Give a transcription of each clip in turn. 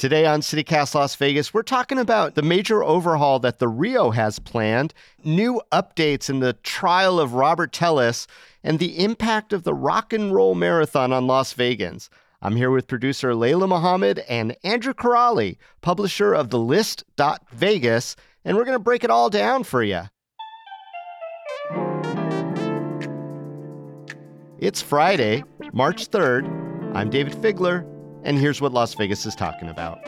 Today on CityCast Las Vegas, we're talking about the major overhaul that the Rio has planned, new updates in the trial of Robert Telles, and the impact of the rock and roll marathon on Las Vegans. I'm here with producer Layla Muhammad and Andrew Kiraly, publisher of the list.vegas, and we're going to break it all down for you. It's Friday, March 3rd. I'm Dayvid Figler, and here's what Las Vegas is talking about.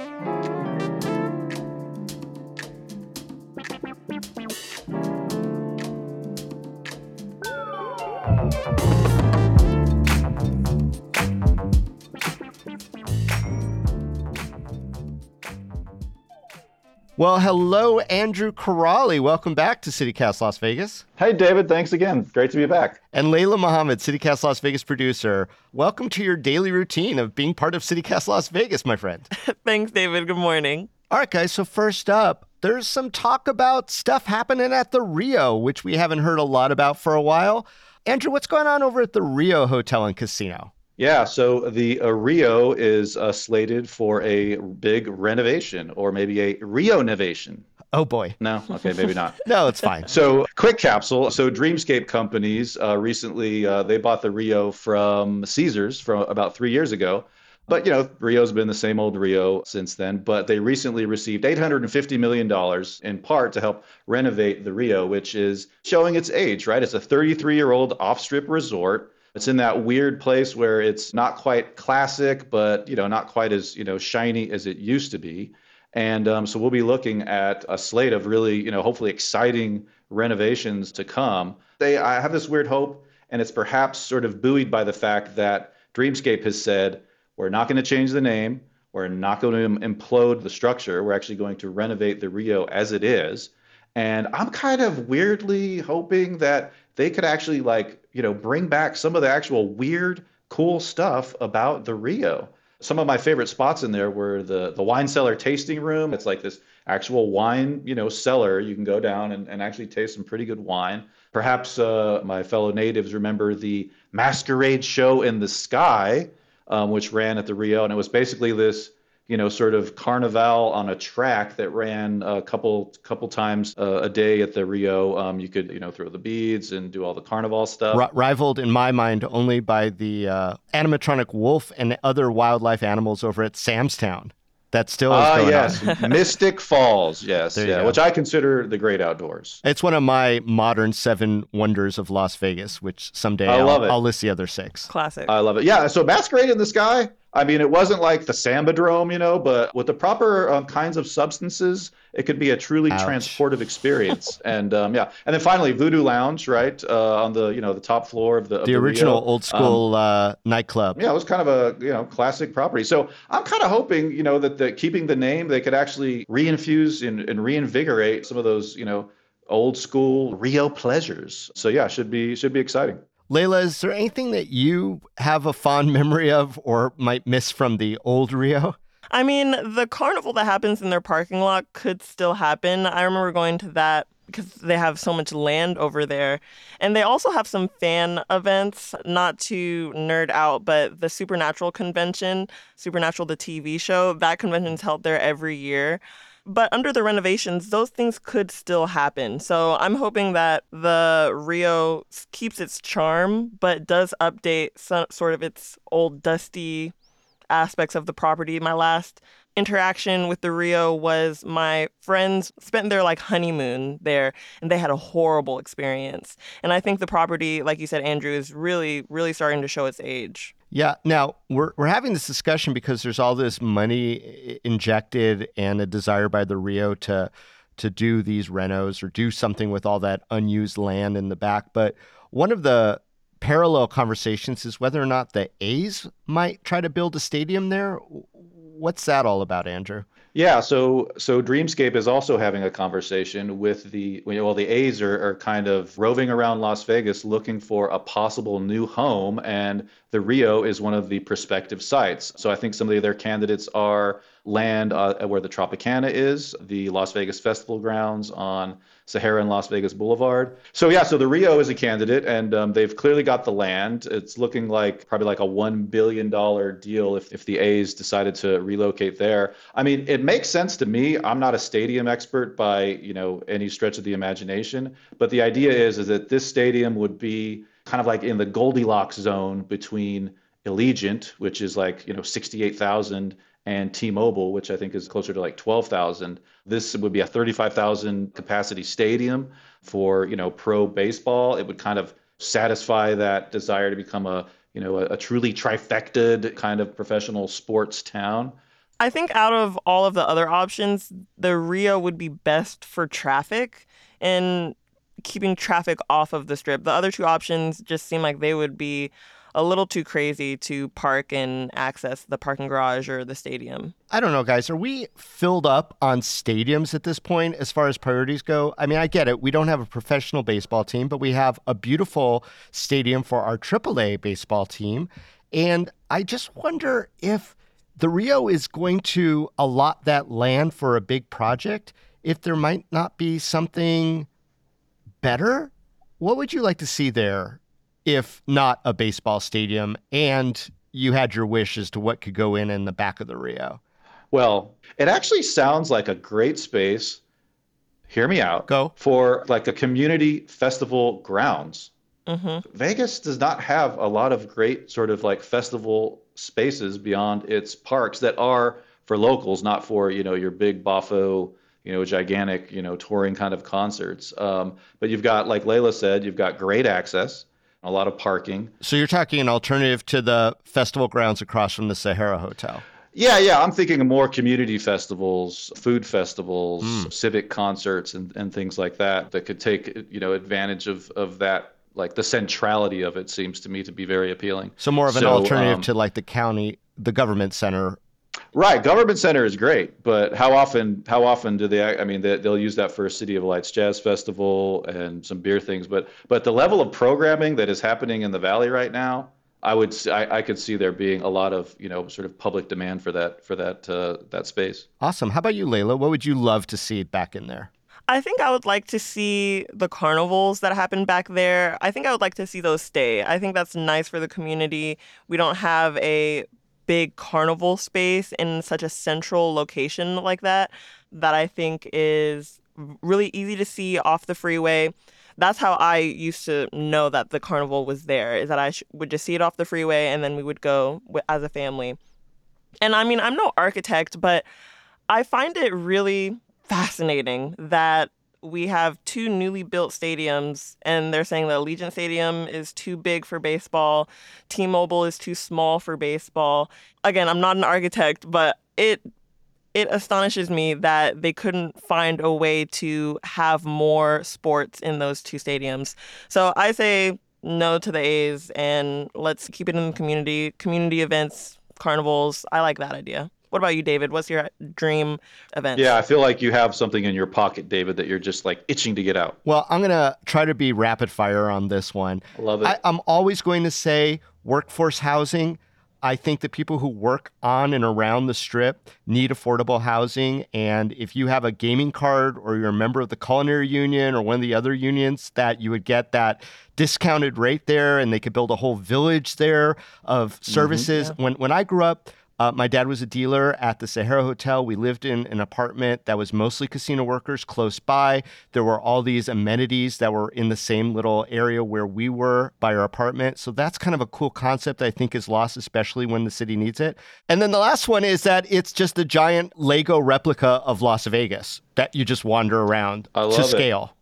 Well, hello, Andrew Kiraly. Welcome back to CityCast Las Vegas. Hey, David. Thanks again. Great to be back. And Layla Muhammad, CityCast Las Vegas producer. Welcome to your daily routine of being part of CityCast Las Vegas, my friend. Thanks, David. Good morning. All right, guys. So, first up, there's some talk about stuff happening at the Rio, which we haven't heard a lot about for a while. Andrew, what's going on over at the Rio Hotel and Casino? Yeah, so the uh, Rio is uh, slated for a big renovation or maybe a Rio novation. Oh boy. No, okay, maybe not. no, it's fine. So, quick capsule. So, Dreamscape Companies uh, recently uh, they bought the Rio from Caesars from about three years ago. But you know, Rio's been the same old Rio since then. But they recently received 850 million dollars in part to help renovate the Rio, which is showing its age. Right, it's a 33-year-old off-strip resort it's in that weird place where it's not quite classic, but you know, not quite as you know shiny as it used to be. And um, so we'll be looking at a slate of really, you know, hopefully exciting renovations to come. They, I have this weird hope, and it's perhaps sort of buoyed by the fact that Dreamscape has said we're not going to change the name, we're not going to implode the structure, we're actually going to renovate the Rio as it is. And I'm kind of weirdly hoping that they could actually like, you know, bring back some of the actual weird, cool stuff about the Rio. Some of my favorite spots in there were the the wine cellar tasting room. It's like this actual wine, you know, cellar. You can go down and, and actually taste some pretty good wine. Perhaps uh, my fellow natives remember the masquerade show in the sky, um, which ran at the Rio, and it was basically this you know, sort of carnival on a track that ran a couple couple times uh, a day at the Rio. Um, you could, you know, throw the beads and do all the carnival stuff. R- rivaled in my mind only by the uh, animatronic wolf and other wildlife animals over at Sam's Town. That still is ah, going yes. on. Mystic Falls, yes, yeah, go. which I consider the great outdoors. It's one of my modern seven wonders of Las Vegas, which someday I will love it. I'll list the other six. Classic. I love it. Yeah. So Masquerade in the Sky. I mean, it wasn't like the Sambadrome, you know, but with the proper um, kinds of substances, it could be a truly Ouch. transportive experience. and um, yeah, and then finally Voodoo Lounge, right uh, on the you know the top floor of the of The original Rio. old school uh, nightclub. Yeah, it was kind of a you know classic property. So I'm kind of hoping you know that the keeping the name, they could actually reinfuse and, and reinvigorate some of those you know old school Rio pleasures. So yeah, should be should be exciting. Layla, is there anything that you have a fond memory of or might miss from the old Rio? I mean, the carnival that happens in their parking lot could still happen. I remember going to that because they have so much land over there. And they also have some fan events, not to nerd out, but the Supernatural convention, Supernatural the TV show, that convention's held there every year. But under the renovations, those things could still happen. So I'm hoping that the Rio keeps its charm, but does update some, sort of its old dusty aspects of the property. My last interaction with the Rio was my friends spent their like honeymoon there and they had a horrible experience. And I think the property, like you said, Andrew, is really, really starting to show its age. Yeah. Now we're we're having this discussion because there's all this money injected and a desire by the Rio to to do these renos or do something with all that unused land in the back. But one of the parallel conversations is whether or not the A's might try to build a stadium there. What's that all about, Andrew? Yeah, so so Dreamscape is also having a conversation with the well, the A's are, are kind of roving around Las Vegas looking for a possible new home, and the Rio is one of the prospective sites. So I think some of the other candidates are land uh, where the Tropicana is, the Las Vegas Festival grounds on Sahara and Las Vegas Boulevard. So yeah, so the Rio is a candidate, and um, they've clearly got the land. It's looking like probably like a one billion dollar deal if if the A's decided to relocate there. I mean, it makes sense to me. I'm not a stadium expert by you know any stretch of the imagination, but the idea is is that this stadium would be kind of like in the Goldilocks zone between Allegiant, which is like you know 68,000 and T-Mobile, which I think is closer to like 12,000. This would be a 35,000 capacity stadium for, you know, pro baseball. It would kind of satisfy that desire to become a, you know, a, a truly trifected kind of professional sports town. I think out of all of the other options, the Rio would be best for traffic and keeping traffic off of the strip. The other two options just seem like they would be a little too crazy to park and access the parking garage or the stadium. I don't know, guys. Are we filled up on stadiums at this point as far as priorities go? I mean, I get it. We don't have a professional baseball team, but we have a beautiful stadium for our AAA baseball team. And I just wonder if the Rio is going to allot that land for a big project, if there might not be something better. What would you like to see there if not a baseball stadium and you had your wish as to what could go in in the back of the Rio? Well, it actually sounds like a great space. Hear me out. Go. For like a community festival grounds. Mm-hmm. Vegas does not have a lot of great sort of like festival spaces beyond its parks that are for locals, not for, you know, your big boffo, you know, gigantic, you know, touring kind of concerts. Um, but you've got, like Layla said, you've got great access a lot of parking. So you're talking an alternative to the festival grounds across from the Sahara Hotel. Yeah, yeah. I'm thinking of more community festivals, food festivals, mm. civic concerts, and, and things like that that could take you know advantage of of that. Like the centrality of it seems to me to be very appealing. So more of an so, alternative um, to like the county, the government center Right, government center is great, but how often? How often do they? I mean, they, will use that for a City of Lights Jazz Festival and some beer things, but but the level of programming that is happening in the valley right now, I would I, I could see there being a lot of you know sort of public demand for that for that uh, that space. Awesome. How about you, Layla? What would you love to see back in there? I think I would like to see the carnivals that happen back there. I think I would like to see those stay. I think that's nice for the community. We don't have a big carnival space in such a central location like that that I think is really easy to see off the freeway. That's how I used to know that the carnival was there. Is that I sh- would just see it off the freeway and then we would go w- as a family. And I mean, I'm no architect, but I find it really fascinating that we have two newly built stadiums, and they're saying the Allegiant Stadium is too big for baseball, T Mobile is too small for baseball. Again, I'm not an architect, but it it astonishes me that they couldn't find a way to have more sports in those two stadiums. So I say no to the A's and let's keep it in the community, community events, carnivals. I like that idea. What about you, David? What's your dream event? Yeah, I feel like you have something in your pocket, David, that you're just like itching to get out. Well, I'm going to try to be rapid fire on this one. I love it. I, I'm always going to say workforce housing. I think that people who work on and around the strip need affordable housing. And if you have a gaming card or you're a member of the culinary union or one of the other unions, that you would get that discounted rate there and they could build a whole village there of services. Mm-hmm, yeah. When when I grew up, uh, my dad was a dealer at the Sahara Hotel. We lived in an apartment that was mostly casino workers close by. There were all these amenities that were in the same little area where we were by our apartment. So that's kind of a cool concept I think is lost, especially when the city needs it. And then the last one is that it's just a giant Lego replica of Las Vegas that you just wander around to scale.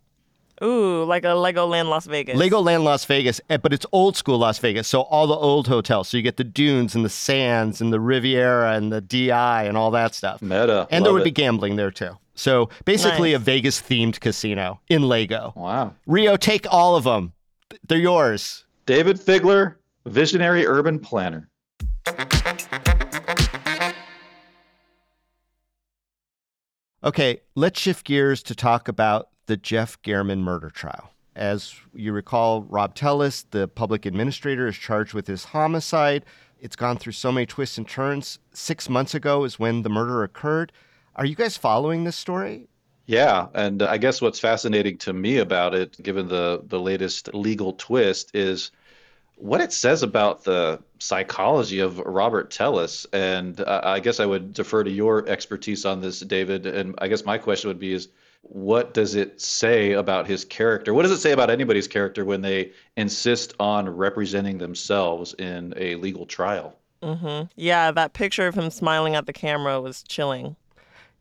It. Ooh, like a Legoland Las Vegas. Legoland Las Vegas, eh, but it's old school Las Vegas. So all the old hotels. So you get the dunes and the sands and the Riviera and the DI and all that stuff. Meta. And Love there would it. be gambling there too. So basically nice. a Vegas themed casino in Lego. Wow. Rio, take all of them. They're yours. Dayvid Figler, visionary urban planner. Okay, let's shift gears to talk about the Jeff German murder trial. As you recall, Rob Telles, the public administrator, is charged with his homicide. It's gone through so many twists and turns. Six months ago is when the murder occurred. Are you guys following this story? Yeah, and I guess what's fascinating to me about it, given the the latest legal twist, is what it says about the psychology of Robert Telles. And uh, I guess I would defer to your expertise on this, David. And I guess my question would be: Is what does it say about his character? What does it say about anybody's character when they insist on representing themselves in a legal trial? Mm-hmm. Yeah, that picture of him smiling at the camera was chilling.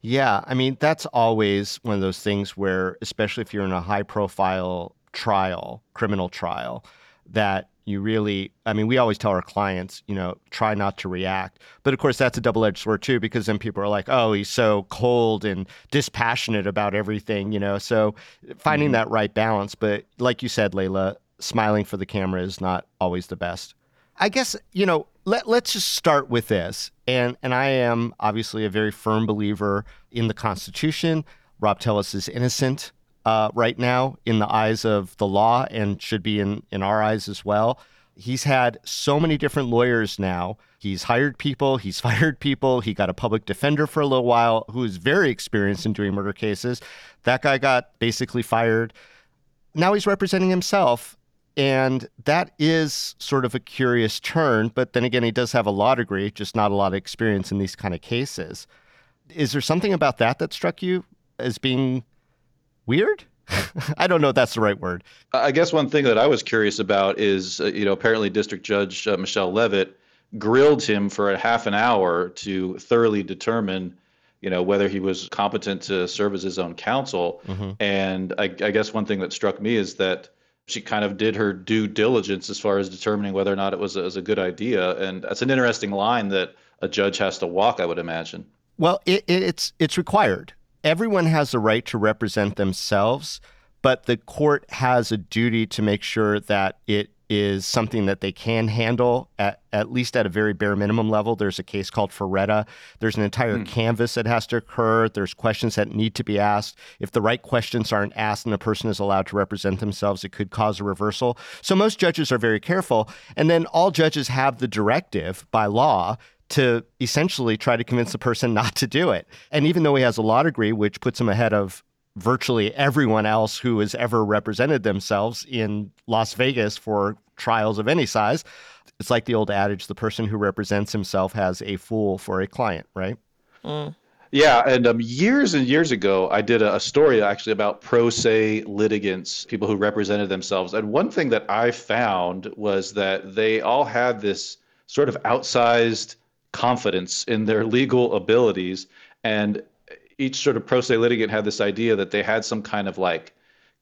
Yeah, I mean, that's always one of those things where, especially if you're in a high profile trial, criminal trial, that you really, I mean, we always tell our clients, you know, try not to react. But of course, that's a double edged sword too, because then people are like, oh, he's so cold and dispassionate about everything, you know. So finding mm-hmm. that right balance. But like you said, layla smiling for the camera is not always the best. I guess, you know, let, let's just start with this. And, and I am obviously a very firm believer in the Constitution. Rob Telles is innocent uh, right now in the eyes of the law and should be in, in our eyes as well. He's had so many different lawyers now. He's hired people, he's fired people. He got a public defender for a little while who is very experienced in doing murder cases. That guy got basically fired. Now he's representing himself. And that is sort of a curious turn. But then again, he does have a law degree, just not a lot of experience in these kind of cases. Is there something about that that struck you as being weird? I don't know if that's the right word. I guess one thing that I was curious about is, uh, you know, apparently District Judge uh, Michelle Leavitt grilled him for a half an hour to thoroughly determine, you know, whether he was competent to serve as his own counsel. Mm-hmm. And I, I guess one thing that struck me is that she kind of did her due diligence as far as determining whether or not it was a, was a good idea. And that's an interesting line that a judge has to walk, I would imagine. Well, it, it's it's required everyone has a right to represent themselves, but the court has a duty to make sure that it is something that they can handle at, at least at a very bare minimum level. There's a case called Faretta. There's an entire mm. canvas that has to occur. There's questions that need to be asked. If the right questions aren't asked and the person is allowed to represent themselves, it could cause a reversal. So most judges are very careful. And then all judges have the directive by law to essentially try to convince the person not to do it. And even though he has a law degree, which puts him ahead of virtually everyone else who has ever represented themselves in Las Vegas for trials of any size, it's like the old adage the person who represents himself has a fool for a client, right? Mm. Yeah, and um, years and years ago, I did a, a, story actually about pro se litigants, people who represented themselves. And one thing that I found was that they all had this sort of outsized confidence in their legal abilities. And each sort of pro se litigant had this idea that they had some kind of like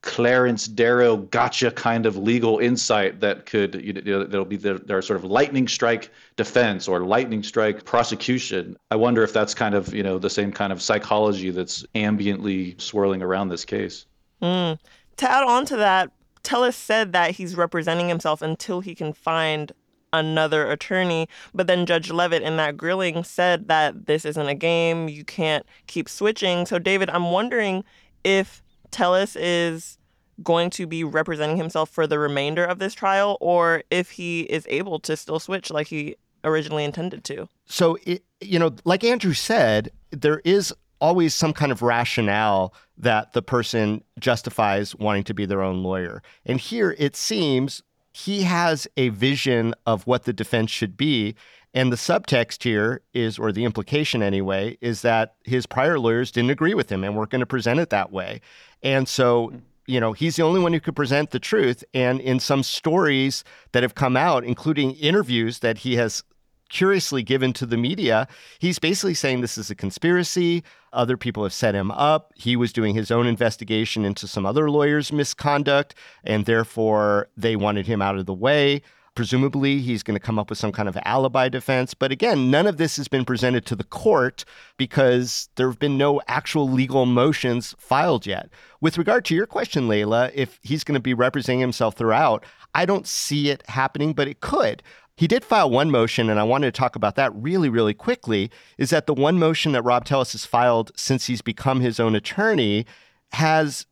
Clarence Darrow gotcha kind of legal insight that could, you know, there'll be their, their sort of lightning strike defense or lightning strike prosecution. I wonder if that's kind of, you know, the same kind of psychology that's ambiently swirling around this case. Mm. To add on to that, Telles said that he's representing himself until he can find another attorney. But then Judge Leavitt in that grilling said that this isn't a game. You can't keep switching. So, David, I'm wondering if Telles is going to be representing himself for the remainder of this trial or if he is able to still switch like he originally intended to. So, it, you know, like Andrew said, there is always some kind of rationale that the person justifies wanting to be their own lawyer. And here it seems he has a vision of what the defense should be. And the subtext here is, or the implication anyway, is that his prior lawyers didn't agree with him and weren't going to present it that way. And so, you know, he's the only one who could present the truth. And in some stories that have come out, including interviews that he has curiously given to the media, he's basically saying this is a conspiracy. Other people have set him up. He was doing his own investigation into some other lawyers' misconduct, and therefore they wanted him out of the way. Presumably, he's going to come up with some kind of alibi defense. But again, none of this has been presented to the court because there have been no actual legal motions filed yet. With regard to your question, Layla, if he's going to be representing himself throughout, I don't see it happening, but it could. He did file one motion, and I wanted to talk about that really, really quickly. Is that the one motion that Rob Telles has filed since he's become his own attorney has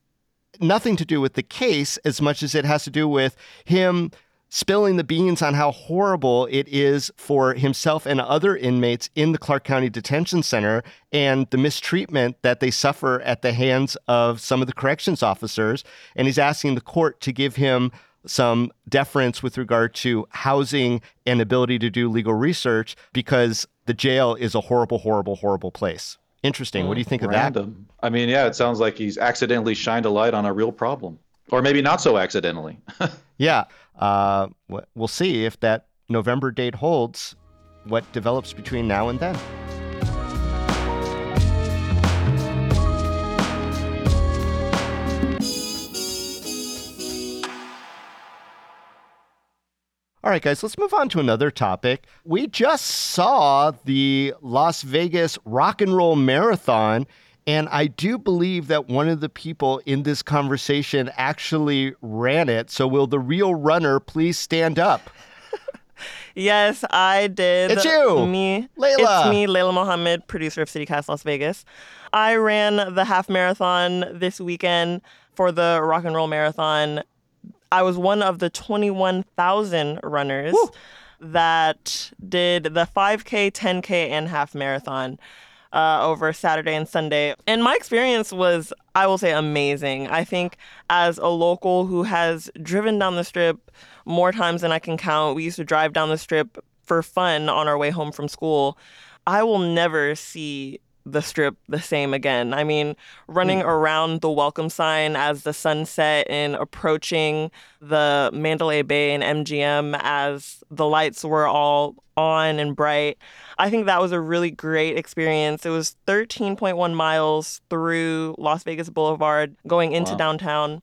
nothing to do with the case as much as it has to do with him spilling the beans on how horrible it is for himself and other inmates in the Clark County Detention Center and the mistreatment that they suffer at the hands of some of the corrections officers. And he's asking the court to give him some deference with regard to housing and ability to do legal research because the jail is a horrible, horrible, horrible place. Interesting. What do you think Random. of that? I mean, yeah, it sounds like he's accidentally shined a light on a real problem, or maybe not so accidentally. yeah. Uh, we'll see if that November date holds, what develops between now and then. All right, guys, let's move on to another topic. We just saw the Las Vegas Rock and Roll Marathon, and I do believe that one of the people in this conversation actually ran it. So, will the real runner please stand up? yes, I did. It's you, me, Layla. It's me, Layla Muhammad, producer of CityCast Las Vegas. I ran the half marathon this weekend for the Rock and Roll Marathon I was one of the 21,000 runners Woo! that did the 5K, 10K, and half marathon. Uh, over Saturday and Sunday. And my experience was, I will say, amazing. I think as a local who has driven down the strip more times than I can count, we used to drive down the strip for fun on our way home from school. I will never see the strip the same again. I mean, running mm. around the welcome sign as the sunset and approaching the Mandalay Bay and MGM as the lights were all on and bright. I think that was a really great experience. It was 13.1 miles through Las Vegas Boulevard going into wow. downtown.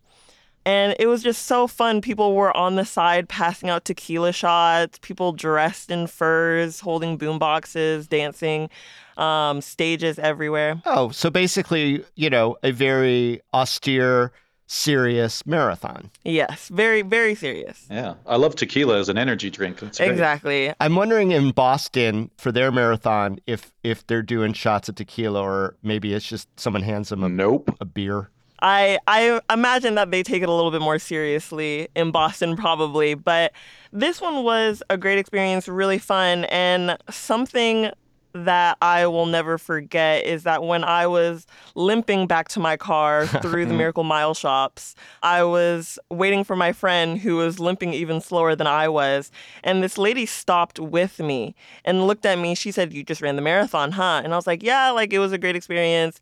And it was just so fun. People were on the side passing out tequila shots, people dressed in furs, holding boom boxes, dancing um, stages everywhere. Oh, so basically, you know, a very austere, serious marathon. Yes, very, very serious. Yeah, I love tequila as an energy drink. That's exactly. I'm wondering in Boston for their marathon if if they're doing shots of tequila or maybe it's just someone hands them a, nope. a beer. I I imagine that they take it a little bit more seriously in Boston probably, but this one was a great experience, really fun and something that I will never forget is that when I was limping back to my car through the mm-hmm. Miracle Mile shops, I was waiting for my friend who was limping even slower than I was. And this lady stopped with me and looked at me. She said, You just ran the marathon, huh? And I was like, Yeah, like it was a great experience.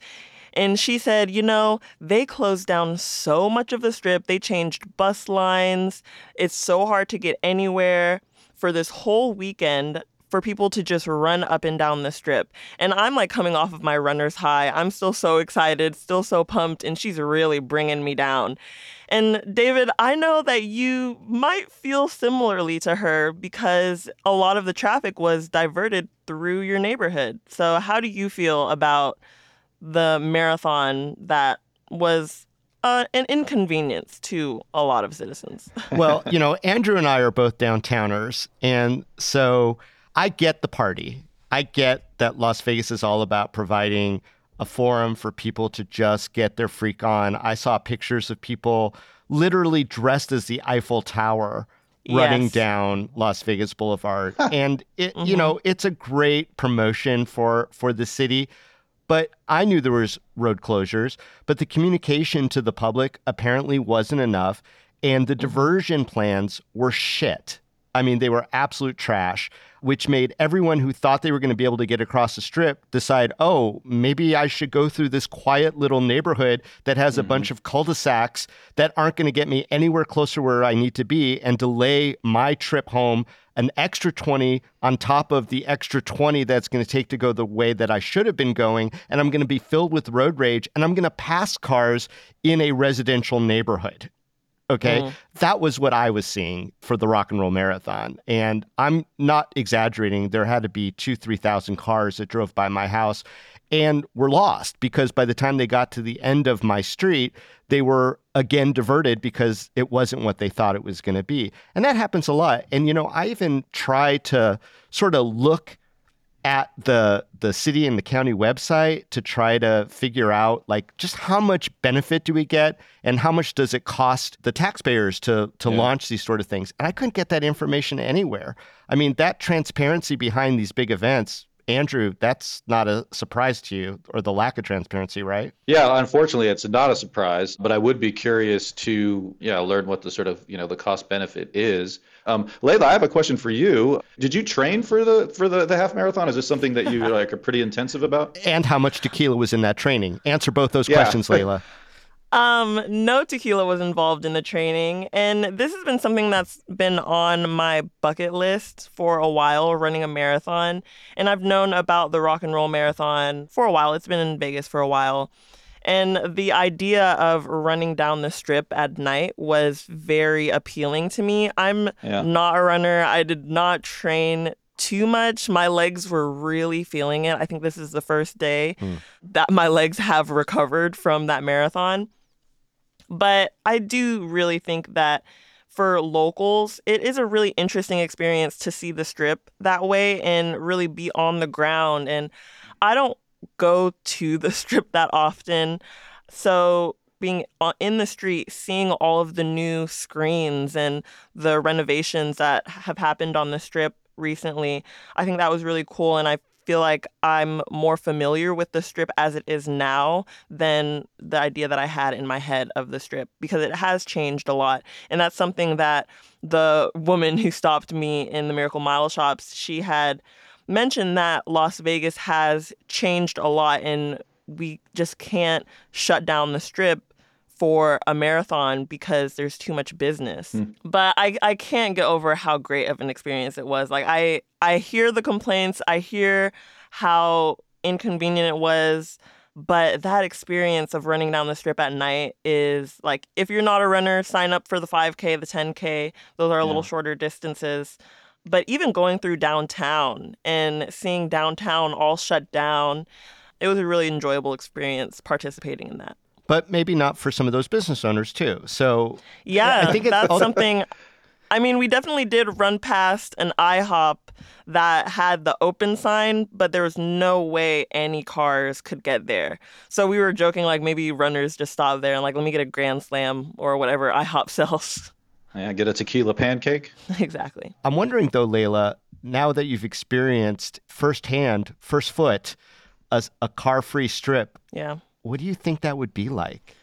And she said, you know, they closed down so much of the strip. They changed bus lines. It's so hard to get anywhere for this whole weekend for people to just run up and down the strip. And I'm like coming off of my runner's high. I'm still so excited, still so pumped, and she's really bringing me down. And David, I know that you might feel similarly to her because a lot of the traffic was diverted through your neighborhood. So, how do you feel about the marathon that was uh, an inconvenience to a lot of citizens? well, you know, Andrew and I are both downtowners. And so I get the party. I get that Las Vegas is all about providing a forum for people to just get their freak on. I saw pictures of people literally dressed as the Eiffel Tower running yes. down Las Vegas Boulevard. and it mm-hmm. you know, it's a great promotion for for the city. But I knew there was road closures, but the communication to the public apparently wasn't enough and the mm-hmm. diversion plans were shit. I mean, they were absolute trash which made everyone who thought they were going to be able to get across the strip decide, oh, maybe I should go through this quiet little neighborhood that has mm-hmm. a bunch of cul de sacs that aren't going to get me anywhere closer where I need to be and delay my trip home an extra 20 on top of the extra 20 that's going to take to go the way that I should have been going. And I'm going to be filled with road rage and I'm going to pass cars in a residential neighborhood. Okay. Mm. That was what I was seeing for the rock and roll marathon. And I'm not exaggerating. There had to be two, 3,000 cars that drove by my house and were lost because by the time they got to the end of my street, they were again diverted because it wasn't what they thought it was going to be. And that happens a lot. And, you know, I even try to sort of look at the the city and the county website to try to figure out like just how much benefit do we get and how much does it cost the taxpayers to to yeah. launch these sort of things and i couldn't get that information anywhere i mean that transparency behind these big events Andrew, that's not a surprise to you, or the lack of transparency, right? Yeah, unfortunately, it's not a surprise. But I would be curious to, yeah, learn what the sort of you know the cost benefit is. Um, Layla, I have a question for you. Did you train for the for the, the half marathon? Is this something that you like are pretty intensive about? And how much tequila was in that training? Answer both those yeah. questions, Layla. Um, no tequila was involved in the training, and this has been something that's been on my bucket list for a while, running a marathon. And I've known about the rock and roll marathon for a while. It's been in Vegas for a while. And the idea of running down the strip at night was very appealing to me. I'm yeah. not a runner. I did not train too much. My legs were really feeling it. I think this is the first day mm. that my legs have recovered from that marathon. But I do really think that for locals, it is a really interesting experience to see the strip that way and really be on the ground. And I don't go to the strip that often. So being in the street, seeing all of the new screens and the renovations that have happened on the strip recently, I think that was really cool. And I feel like I'm more familiar with the strip as it is now than the idea that I had in my head of the strip because it has changed a lot. And that's something that the woman who stopped me in the Miracle Mile shops, she had mentioned that Las Vegas has changed a lot and we just can't shut down the strip for a marathon because there's too much business. Mm. But I, I can't get over how great of an experience it was. Like I I hear the complaints, I hear how inconvenient it was, but that experience of running down the strip at night is like if you're not a runner, sign up for the 5K, the 10K. Those are a yeah. little shorter distances. But even going through downtown and seeing downtown all shut down, it was a really enjoyable experience participating in that but maybe not for some of those business owners too. So yeah, I think that's something. I mean, we definitely did run past an IHOP that had the open sign, but there was no way any cars could get there. So we were joking like maybe runners just stop there and like let me get a Grand Slam or whatever IHOP sells. Yeah, get a tequila pancake. exactly. I'm wondering though, Layla, now that you've experienced firsthand, first foot, a, a car-free strip. Yeah what do you think that would be like?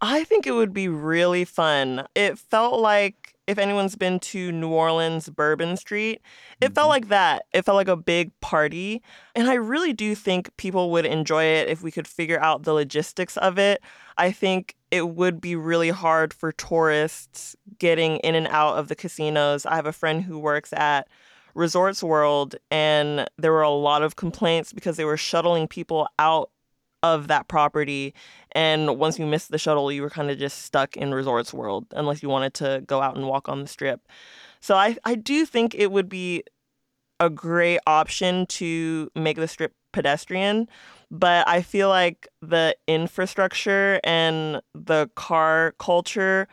I think it would be really fun. It felt like if anyone's been to New Orleans Bourbon Street, it mm-hmm. felt like that. It felt like a big party. And I really do think people would enjoy it if we could figure out the logistics of it. I think it would be really hard for tourists getting in and out of the casinos. I have a friend who works at Resorts World, and there were a lot of complaints because they were shuttling people out of that property. And once you missed the shuttle, you were kind of just stuck in Resorts World unless you wanted to go out and walk on the strip. So I, I do think it would be a great option to make the strip pedestrian. But I feel like the infrastructure and the car culture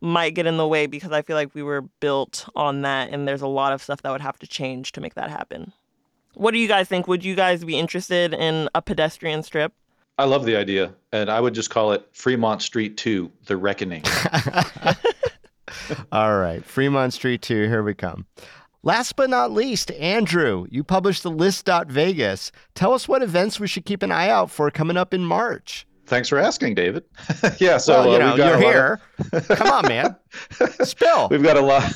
might get in the way because I feel like we were built on that and there's a lot of stuff that would have to change to make that happen. What do you guys think? Would you guys be interested in a pedestrian strip? I love the idea, and I would just call it Fremont Street 2, The Reckoning. All right, Fremont Street 2, here we come. Last but not least, Andrew, you published the list.vegas. Tell us what events we should keep an eye out for coming up in March. Thanks for asking, David. yeah, so well, you uh, know, you're here. Of... Come on, man. Spill. We've got a lot.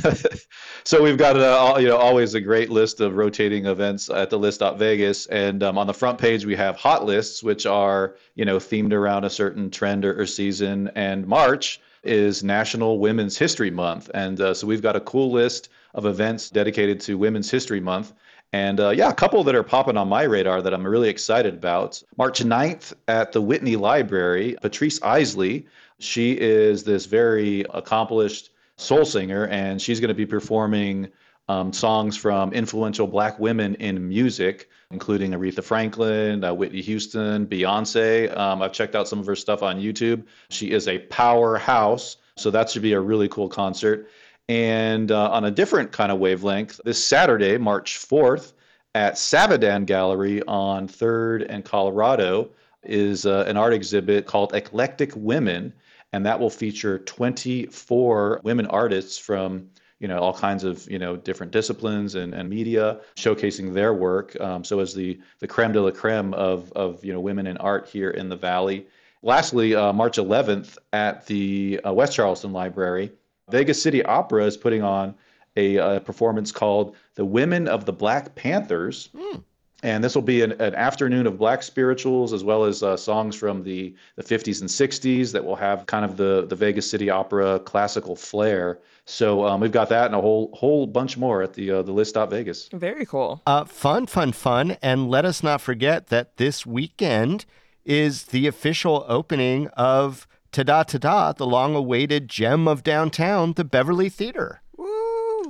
so we've got a, you know always a great list of rotating events at the list.vegas, and um, on the front page we have hot lists, which are you know themed around a certain trend or, or season. And March is National Women's History Month, and uh, so we've got a cool list of events dedicated to Women's History Month. And uh, yeah, a couple that are popping on my radar that I'm really excited about. March 9th at the Whitney Library, Patrice Isley. She is this very accomplished soul singer, and she's going to be performing um, songs from influential black women in music, including Aretha Franklin, uh, Whitney Houston, Beyonce. Um, I've checked out some of her stuff on YouTube. She is a powerhouse, so that should be a really cool concert. And uh, on a different kind of wavelength, this Saturday, March 4th, At Sabadan Gallery on 3rd and Colorado is uh, an art exhibit called Eclectic Women, and that will feature 24 women artists from you know all kinds of you know different disciplines and, and media showcasing their work. Um, so as the the creme de la creme of of you know women in art here in the valley. Lastly uh, march 11th at the uh, west charleston library vegas city opera is putting on a, a performance called the women of the black panthers mm. And this will be an, an, afternoon of black spirituals as well as uh, songs from the, the 50s and 60s that will have kind of the, the Vegas City Opera classical flair. So um, we've got that and a whole whole bunch more at the uh, the list Vegas. Very cool. Uh, fun, fun, fun. And let us not forget that this weekend is the official opening of Ta-da Ta-da, the long-awaited gem of downtown, the Beverly Theater. Woo!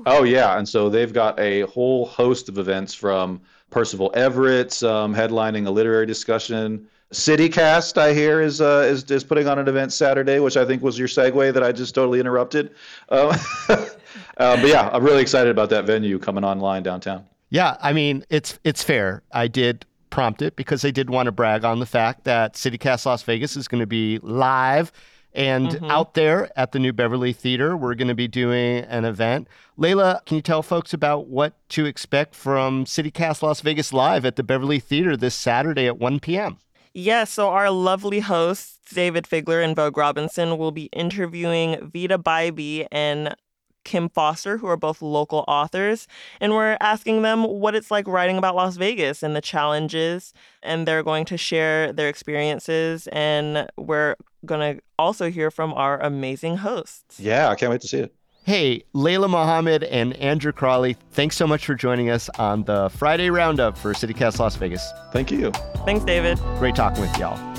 Oh yeah, and so they've got a whole host of events from Percival Everett um, headlining a literary discussion. CityCast, I hear, is, uh, is is putting on an event Saturday, which I think was your segue that I just totally interrupted. Uh, uh, but yeah, I'm really excited about that venue coming online downtown. Yeah, I mean it's it's fair. I did prompt it because they did want to brag on the fact that CityCast Las Vegas is going to be live and mm-hmm. out there at the New Beverly Theater, we're going to be doing an event. Layla, can you tell folks about what to expect from CityCast Las Vegas Live at the Beverly Theater this Saturday at 1 p.m.? Yes, yeah, so our lovely hosts, Dayvid Figler and Vogue Robinson, will be interviewing Vita Bybee and Kim Foster, who are both local authors. And we're asking them what it's like writing about Las Vegas and the challenges. And they're going to share their experiences. And we're going to also hear from our amazing hosts. Yeah, I can't wait to see it. Hey, Layla Muhammad and Andrew Kiraly, thanks so much for joining us on the Friday Roundup for CityCast Las Vegas. Thank you. Thanks, David. Great talking with y'all.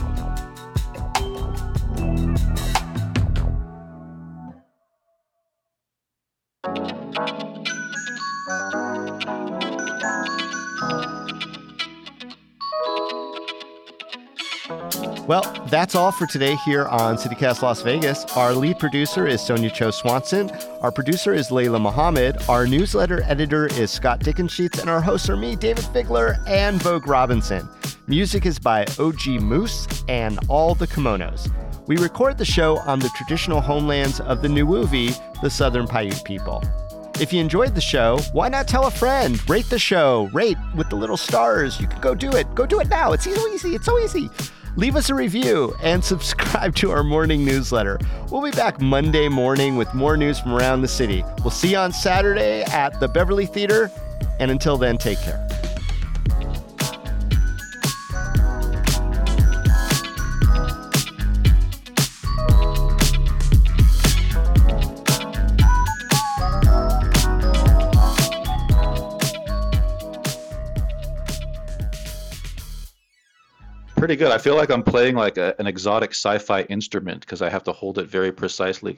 Well, that's all for today here on CityCast Las Vegas. Our lead producer is Sonia Cho Swanson. Our producer is Layla Muhammad. Our newsletter editor is Scott Dickensheets. And our hosts are me, Dayvid Figler, and Vogue Robinson. Music is by OG Moose and All the Kimonos. We record the show on the traditional homelands of the Nuwuvi, the Southern Paiute people. If you enjoyed the show, why not tell a friend? Rate the show, rate with the little stars. You can go do it. Go do it now. It's so easy. It's so easy leave us a review and subscribe to our morning newsletter. We'll be back Monday morning with more news from around the city. We'll see you on Saturday at the Beverly Theater. And until then, take care. Pretty good. I feel like I'm playing like a, an exotic sci-fi instrument because I have to hold it very precisely.